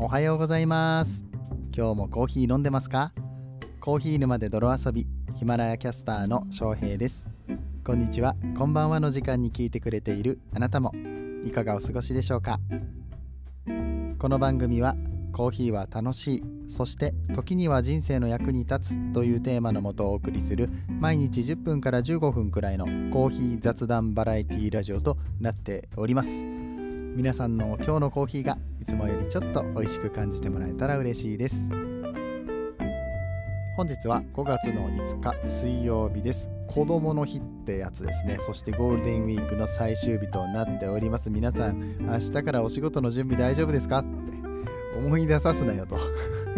おはようございます。今日もコーヒー飲んでますか？コーヒー沼で泥遊びヒマラヤキャスターの翔平です。こんにちは。こんばんはの時間に聞いてくれているあなたもいかがお過ごしでしょうか？この番組はコーヒーは楽しいそして時には人生の役に立つというテーマのもとお送りする毎日10分から15分くらいのコーヒー雑談バラエティラジオとなっております。皆さんの今日のコーヒーがいつもよりちょっと美味しく感じてもらえたら嬉しいです。本日は5月の5日水曜日です。子供の日ってやつですね。そしてゴールデンウィークの最終日となっております。皆さん明日からお仕事の準備大丈夫ですか？って思い出さすなよと。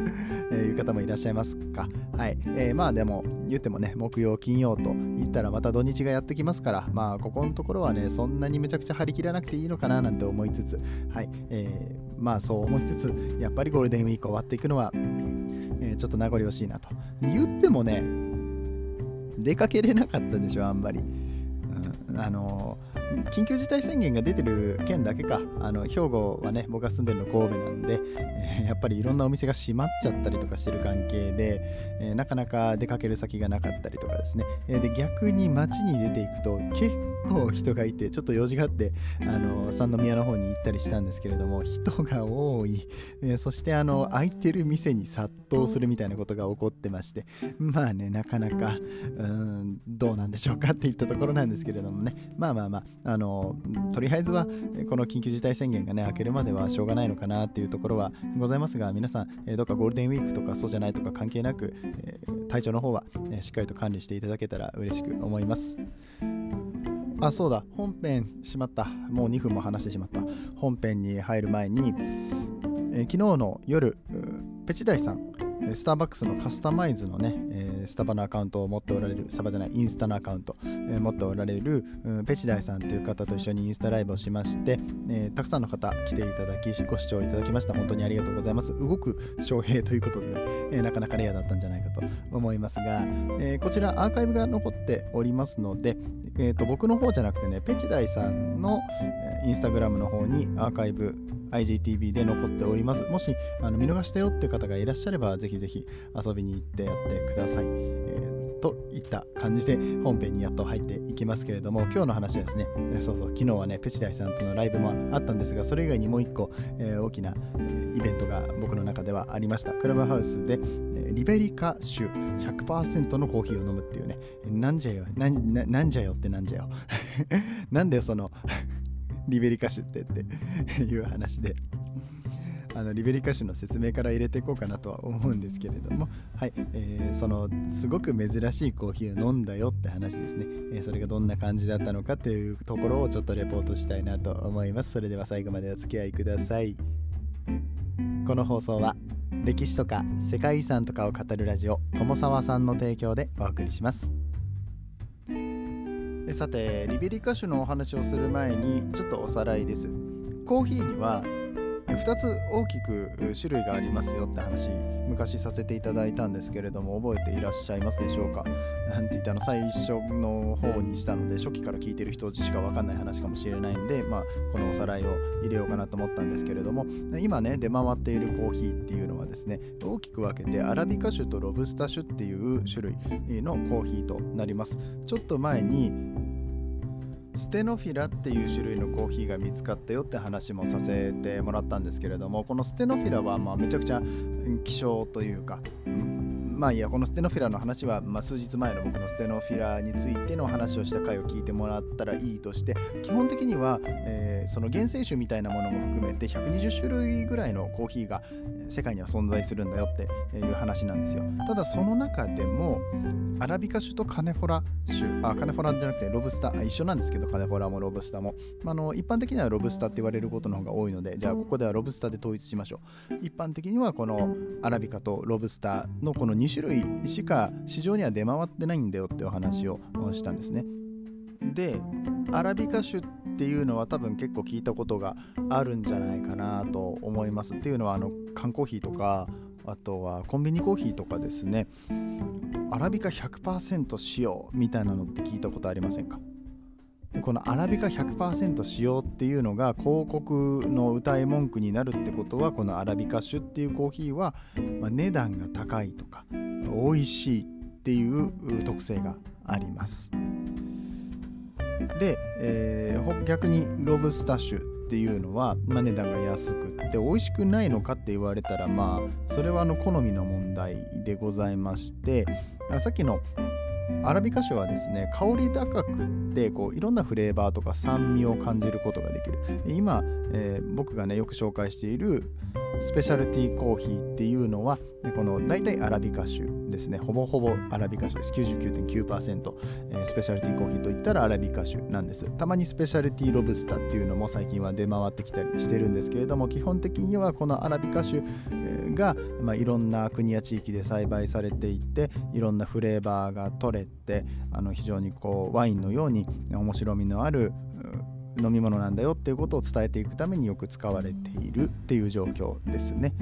えーいう方もいらっしゃいますか。はい。えー、まあでも、言ってもね、木曜、金曜と言ったらまた土日がやってきますから、まあここのところはね、そんなにめちゃくちゃ張り切らなくていいのかななんて思いつつ、はい。えー、まあそう思いつつ、やっぱりゴールデンウィーク終わっていくのは、え、ちょっと名残惜しいなと。言ってもね、出かけれなかったでしょ、あんまり。うん、あのー緊急事態宣言が出てる県だけか、あの兵庫はね、僕が住んでるの神戸なんで、えー、やっぱりいろんなお店が閉まっちゃったりとかしてる関係で、えー、なかなか出かける先がなかったりとかですね、えー、で逆に街に出ていくと結構人がいて、ちょっと用事があって、あの三宮の方に行ったりしたんですけれども、人が多い、えそしてあの空いてる店に殺到するみたいなことが起こってまして、まあね、なかなか、うん、どうなんでしょうかっていったところなんですけれどもね、まあまあまあ、あのとりあえずはこの緊急事態宣言がね明けるまではしょうがないのかなっていうところはございますが皆さん、えどっかゴールデンウィークとかそうじゃないとか関係なく、え体調の方は、えしっかりと管理していただけたら嬉しく思います。あそうだ。本編しまった。もう2分も話してしまった。本編に入る前に、え昨日の夜ペチダイさんスターバックスのカスタマイズのね、えー、スタバのアカウントを持っておられる、スタバじゃない、インスタのアカウント、えー、持っておられる、うん、ペチダイさんという方と一緒にインスタライブをしまして、えー、たくさんの方来ていただき、ご視聴いただきました。本当にありがとうございます。動く翔平ということでね、えなかなかレアだったんじゃないかと思いますが、えこちらアーカイブが残っておりますので、えーと、僕の方じゃなくてね、ペチダイさんの、えインスタグラムの方にアーカイブ IGTV で残っております。もしあの見逃したよって方がいらっしゃれば、ぜひぜひ遊びに行ってやってください。えーといった感じで本編にやっと入っていきますけれども今日の話はですねそうそう昨日はねペチダイさんとのライブもあったんですがそれ以外にもう一個、えー、大きな、え、イベントが僕の中ではありました。クラブハウスで、え、リベリカ種100%のコーヒーを飲むっていうねなんじゃよなんじゃよってなんじゃよ。なんだよそのリベリカ種ってっていう話で。あのリベリカ種の説明から入れていこうかなとは思うんですけれども、はいえー、そのすごく珍しいコーヒーを飲んだよって話ですね、えー、それがどんな感じだったのかっていうところをちょっとレポートしたいなと思います。それでは最後までお付き合いください。この放送は歴史とか世界遺産とかを語るラジオ友沢さんの提供でお送りします。さてリベリカ種のお話をする前にちょっとおさらいですコーヒーには2つ大きく種類がありますよって話昔させていただいたんですけれども覚えていらっしゃいますでしょうか？なんて言ってあの最初の方にしたので初期から聞いてる人しか分かんない話かもしれないんで、まあ、このおさらいを入れようかなと思ったんですけれども。今ね出回っているコーヒーっていうのはですね大きく分けてアラビカ種とロブスタ種っていう種類のコーヒーとなります。ちょっと前にステノフィラっていう種類のコーヒーが見つかったよって話もさせてもらったんですけれどもこのステノフィラはまめちゃくちゃ希少というか、まあいやこのステノフィラの話は、まあ、数日前の僕のステノフィラについての話をした回を聞いてもらったらいいとして基本的には、えー、その原生種みたいなものも含めて120種類ぐらいのコーヒーが世界には存在するんだよっていう話なんですよ。ただその中でもアラビカ種とカネフォラ種。あカネフォラじゃなくてロブスター。一緒なんですけどカネフォラもロブスターも、まあ、の一般的にはロブスターって言われることの方が多いのでじゃあここではロブスターで統一しましょう。一般的にはこのアラビカとロブスターのこの2種類しか市場には出回ってないんだよってお話をしたんですね。でアラビカ種っていうのは多分結構聞いたことがあるんじゃないかなと思います。っていうのはあの缶コーヒーとかあとはコンビニコーヒーとかですね。アラビカ100%使用みたいなのって聞いたことありませんか？このアラビカ100%使用っていうのが広告の歌い文句になるってことはこのアラビカ種っていうコーヒーは、ま値段が高いとか美味しいっていう特性があります。で、えー、逆にロブスタッシュっていうのは、まあ、値段が安くって美味しくないのかって言われたらまあそれはあの好みの問題でございましてさっきのアラビカ種はですね香り高くってこういろんなフレーバーとか酸味を感じることができる。今、えー、僕がねよく紹介しているスペシャルティーコーヒーっていうのはこの大体アラビカ種ですね。ほぼほぼアラビカ種です。99.9%、えー、スペシャルティーコーヒーといったらアラビカ種なんです。たまにスペシャルティーロブスターっていうのも最近は出回ってきたりしてるんですけれども基本的にはこのアラビカ種が、まあ、いろんな国や地域で栽培されていていろんなフレーバーが取れてあの非常にこうワインのように面白みのある飲み物なんだよっていうことを伝えていくためによく使われているっていう状況ですね。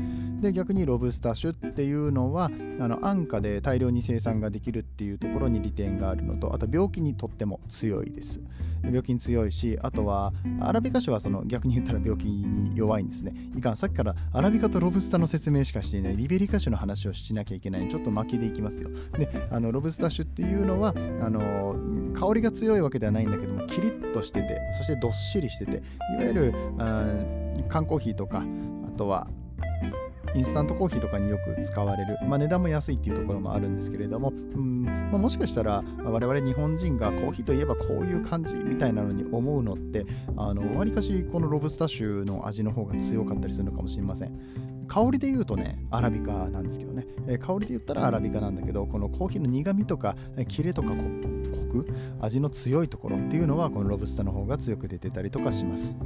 で逆にロブスター種っていうのはあの安価で大量に生産ができるっていうところに利点があるのとあと病気にとっても強いです。病気に強いしあとはアラビカ種はその逆に言ったら病気に弱いんですね。いかんさっきからアラビカとロブスターの説明しかしていないリベリカ種の話をしなきゃいけないちょっと巻きでいきますよ。であのロブスター種っていうのはあの香りが強いわけではないんだけどもキリッとしててそしてどっしりしてていわゆる缶コーヒーとかあとはインスタントコーヒーとかによく使われる、まあ、値段も安いっていうところもあるんですけれども、うんまあ、もしかしたら我々日本人がコーヒーといえばこういう感じみたいなのに思うのってあのわりかしこのロブスター種の味の方が強かったりするのかもしれません。香りで言うとねアラビカなんですけどね、えー、香りで言ったらアラビカなんだけどこのコーヒーの苦みとかキレとかコク味の強いところっていうのはこのロブスターの方が強く出てたりとかします。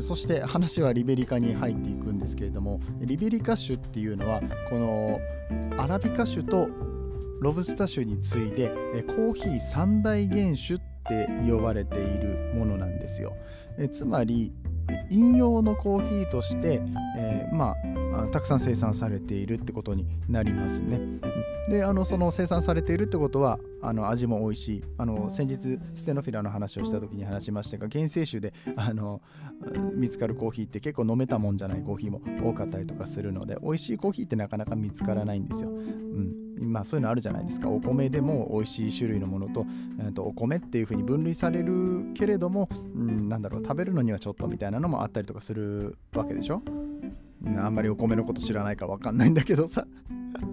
そして話はリベリカに入っていくんですけれどもリベリカ種っていうのはこのアラビカ種とロブスタ種に次いでコーヒー三大原種って呼ばれているものなんですよ。えつまり飲用のコーヒーとして、えー、まあたくさん生産されているってことになりますね。であのその生産されているってことはあの味も美味しいあの先日ステノフィラの話をした時に話しましたが原生種であの見つかるコーヒーって結構飲めたもんじゃないコーヒーも多かったりとかするので美味しいコーヒーってなかなか見つからないんですよ。うんまあそういうのあるじゃないですか。お米でも美味しい種類のものと,、えー、とお米っていう風に分類されるけれども、うん、なんだろう食べるのにはちょっとみたいなのもあったりとかするわけでしょ？あんまりお米のこと知らないか分かんないんだけどさ。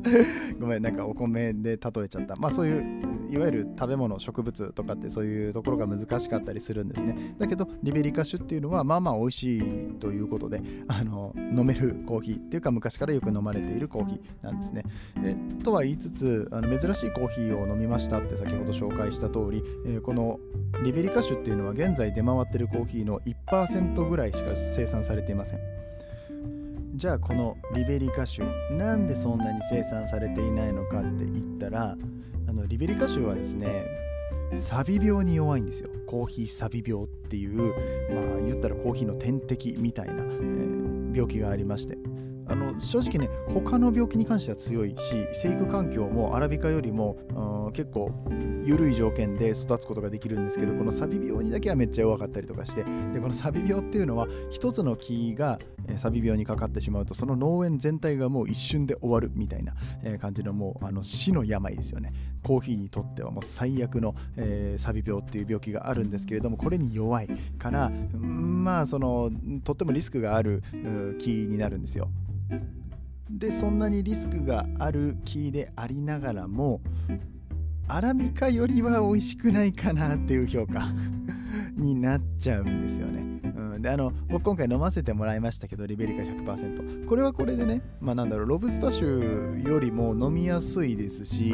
ごめんなんかお米で例えちゃった。まあそういういわゆる食べ物植物とかってそういうところが難しかったりするんですね。だけどリベリカ種っていうのはまあまあ美味しいということで あの飲めるコーヒーっていうか昔からよく飲まれているコーヒーなんですね。えとは言いつつあの珍しいコーヒーを飲みましたって先ほど紹介した通り、えー、このリベリカ種っていうのは現在出回ってるコーヒーの1%ぐらいしか生産されていません。じゃあこのリベリカ種なんでそんなに生産されていないのかって言ったらあのリベリカ州はですねサビ病に弱いんですよ。コーヒーサビ病っていうまあ言ったらコーヒーの天敵みたいな、えー、病気がありまして。あの正直ね他の病気に関しては強いし生育環境もアラビカよりも結構緩い条件で育つことができるんですけどこのサビ病にだけはめっちゃ弱かったりとかしてでこのサビ病っていうのは一つの木がサビ病にかかってしまうとその農園全体がもう一瞬で終わるみたいな感じのもうあの死の病ですよね。コーヒーにとってはもう最悪の、えー、サビ病っていう病気があるんですけれどもこれに弱いからまあそのとってもリスクがある木になるんですよ。でそんなにリスクがある木でありながらもアラビカよりは美味しくないかなっていう評価になっちゃうんですよね。うん、であの僕今回飲ませてもらいましたけどリベリカ100%これはこれでねまあなんだろうロブスター種よりも飲みやすいですし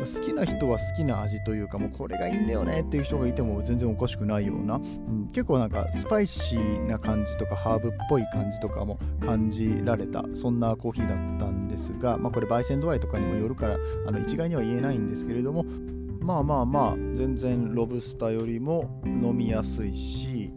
好きな人は好きな味というかもうこれがいいんだよねっていう人がいても全然おかしくないような、うん、結構なんかスパイシーな感じとかハーブっぽい感じとかも感じられたそんなコーヒーだったんですがまあこれ焙煎度合いとかにもよるからあの一概には言えないんですけれどもまあまあまあ全然ロブスターよりも飲みやすいし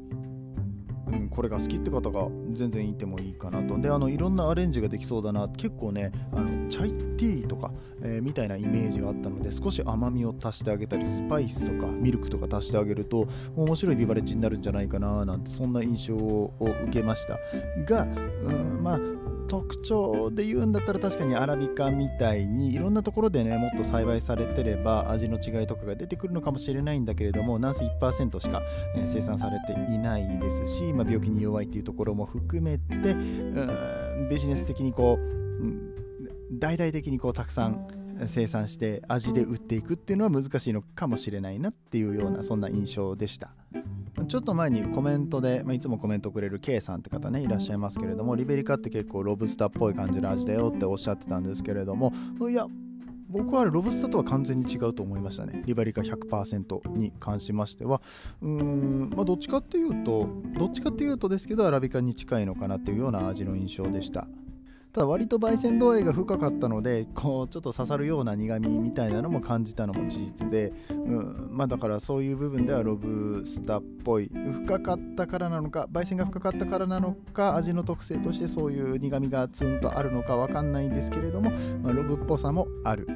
うんこれが好きって方が全然いてもいいかなと。であのいろんなアレンジができそうだな。結構ねあのチャイティーとか、えー、みたいなイメージがあったので少し甘みを足してあげたりスパイスとかミルクとか足してあげると面白いビバレッジになるんじゃないかななんてそんな印象を受けました。が、うん、まあ特徴で言うんだったら確かにアラビカみたいにいろんなところでねもっと栽培されてれば味の違いとかが出てくるのかもしれないんだけれどもなんせ1%しか、生産されていないですし、まあ、病気に弱いっていうところも含めてビジネス的にこう、大々的にこうたくさん生産して味で売っていくっていうのは難しいのかもしれないなっていうようなそんな印象でした。ちょっと前にコメントで、まあ、いつもコメントくれる K さんって方ねいらっしゃいますけれどもリベリカって結構ロブスターっぽい感じの味だよっておっしゃってたんですけれどもいや僕はロブスターとは完全に違うと思いましたね。リベリカ100%に関しましては。うーんまあどっちかっていうとどっちかっていうとですけどアラビカに近いのかなっていうような味の印象でしたただ割と焙煎度合いが深かったのでこうちょっと刺さるような苦みみたいなのも感じたのも事実で、うんまあ、だからそういう部分ではロブスターっぽい深かったからなのか焙煎が深かったからなのか味の特性としてそういう苦みがツンとあるのか分かんないんですけれども、まあ、ロブっぽさもある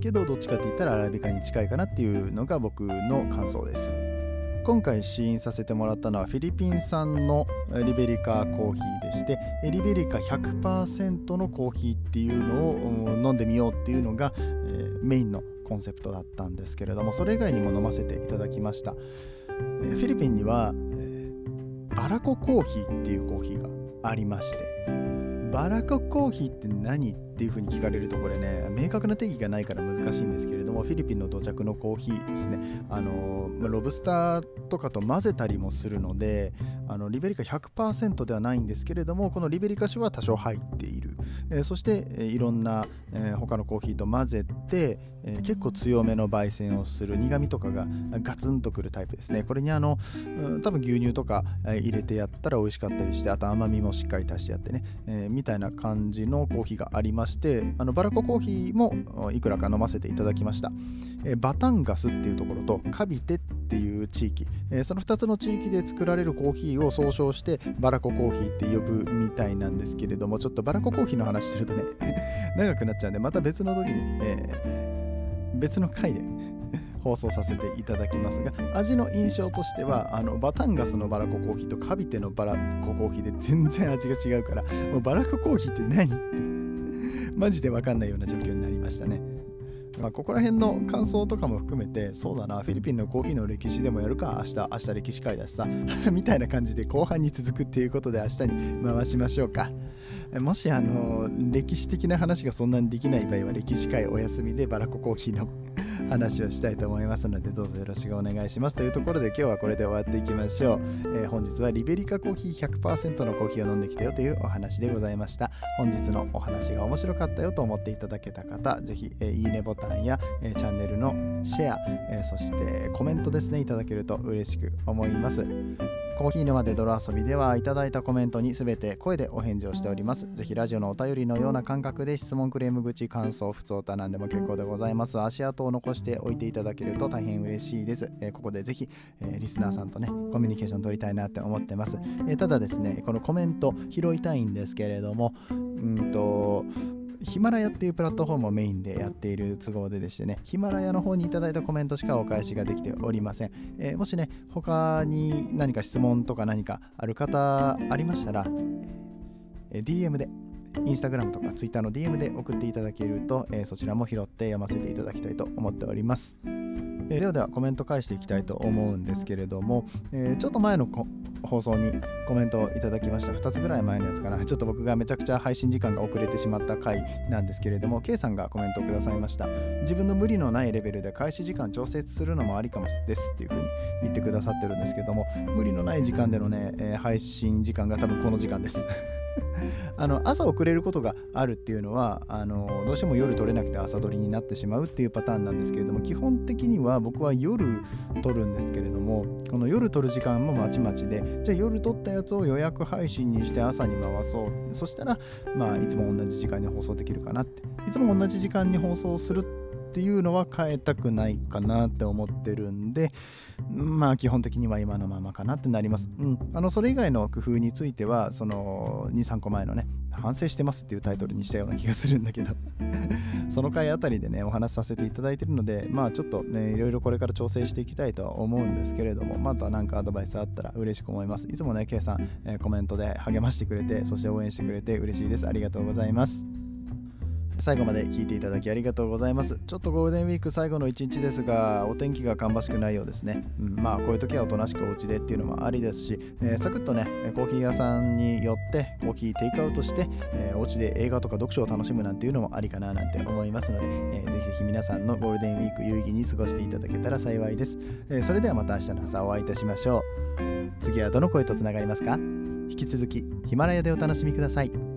けどどっちかって言ったらアラビカに近いかなっていうのが僕の感想です。今回試飲させてもらったのはフィリピン産のリベリカコーヒーでしてリベリカ100%のコーヒーっていうのを飲んでみようっていうのが、えー、メインのコンセプトだったんですけれどもそれ以外にも飲ませていただきました、えー、フィリピンには、えー、バラココーヒーっていうコーヒーがありましてバラココーヒーって何っていうふうに聞かれるとこれね明確な定義がないから難しいんですけれどもフィリピンの土着のコーヒーですね。あのロブスターとかと混ぜたりもするのであのリベリカ100%ではないんですけれどもこのリベリカ種は多少入っている、え、そして、え、いろんな、えー、他のコーヒーと混ぜて、え、結構強めの焙煎をする苦味とかがガツンとくるタイプですね。これにあの、うん、多分牛乳とか入れてやったら美味しかったりしてあと甘みもしっかり足してやってね、え、みたいな感じのコーヒーがありましてあのバラココーヒーもいくらか飲ませていただきました、え、バタンガスっていうところとカビテっていう地域、え、その2つの地域で作られるコーヒーを総称してバラココーヒーって呼ぶみたいなんですけれどもちょっとバラココーヒーの話してるとね 長くなっちゃうんでまた別の時に、えー、別の回で 放送させていただきますが味の印象としてはあのバタンガスのバラココーヒーとカビテのバラココーヒーで全然味が違うからもうバラココーヒーって何ってマジで分かんないような状況になりましたね。まあ、ここら辺の感想とかも含めて、そうだな、フィリピンのコーヒーの歴史でもやるか、明日、明日歴史会だしさ、みたいな感じで後半に続くっていうことで明日に回しましょうか。もし、あの、歴史的な話がそんなにできない場合は、歴史会お休みでバラココーヒーの話をしたいと思いますのでどうぞよろしくお願いします。というところで今日はこれで終わっていきましょう、えー、本日はリベリカコーヒー100%のコーヒーを飲んできたよというお話でございました。本日のお話が面白かったよと思っていただけた方ぜひ、えー、いいねボタンや、えー、チャンネルのシェア、えそしてコメントですねいただけると嬉しく思います。コーヒー沼で泥遊びではいただいたコメントにすべて声でお返事をしております。ぜひラジオのお便りのような感覚で質問、クレーム口、感想、不通たなんでも結構でございます。足跡を残しておいていただけると大変嬉しいです。えー、ここでぜひ、えー、リスナーさんとね、コミュニケーション取りたいなって思ってます。えー、ただですね、このコメント拾いたいんですけれども、うんと、ヒマラヤっていうプラットフォームをメインでやっている都合ででしてね、ヒマラヤの方にいただいたコメントしかお返しができておりません。えー、もしね、他に何か質問とか何かある方ありましたら、えー、DM で、インスタグラムとかツイッターの DM で送っていただけると、えー、そちらも拾って読ませていただきたいと思っております。えー、ではではコメント返していきたいと思うんですけれども、えー、ちょっと前の放送にコメントをいただきました。2つぐらい前のやつかな。ちょっと僕がめちゃくちゃ配信時間が遅れてしまった回なんですけれども K さんがコメントをくださいました。自分の無理のないレベルで開始時間調節するのもありかもです。っていう風に言ってくださってるんですけども無理のない時間でのね、えー、配信時間が多分この時間です。あの朝遅れることがあるっていうのはあのどうしても夜撮れなくて朝撮りになってしまうっていうパターンなんですけれども基本的には僕は夜撮るんですけれどもこの夜撮る時間もまちまちでじゃあ夜撮ったやつを予約配信にして朝に回そう。そしたらまあいつも同じ時間に放送できるかなって。いつも同じ時間に放送するっていうのは変えたくないかなって思ってるんでまあ基本的には今のままかなってなります。うん、あのそれ以外の工夫についてはその23個前のね反省してますっていうタイトルにしたような気がするんだけど その回あたりでねお話しさせていただいてるのでまあちょっとねいろいろこれから調整していきたいとは思うんですけれどもまた何かアドバイスあったら嬉しく思います。いつもね K さん、えー、コメントで励ましてくれてそして応援してくれて嬉しいです。ありがとうございます。最後まで聞いていただきありがとうございます。ちょっとゴールデンウィーク最後の一日ですが、お天気が芳しくないようですね。うん、まあ、こういう時はおとなしくお家でっていうのもありですし、えー、サクッとね、コーヒー屋さんに寄ってコーヒーテイクアウトして、えー、お家で映画とか読書を楽しむなんていうのもありかななんて思いますので、えー、ぜひぜひ皆さんのゴールデンウィーク有意義に過ごしていただけたら幸いです。えー、それではまた明日の朝お会いいたしましょう。次はどの声とつながりますか？引き続きヒマラヤでお楽しみください。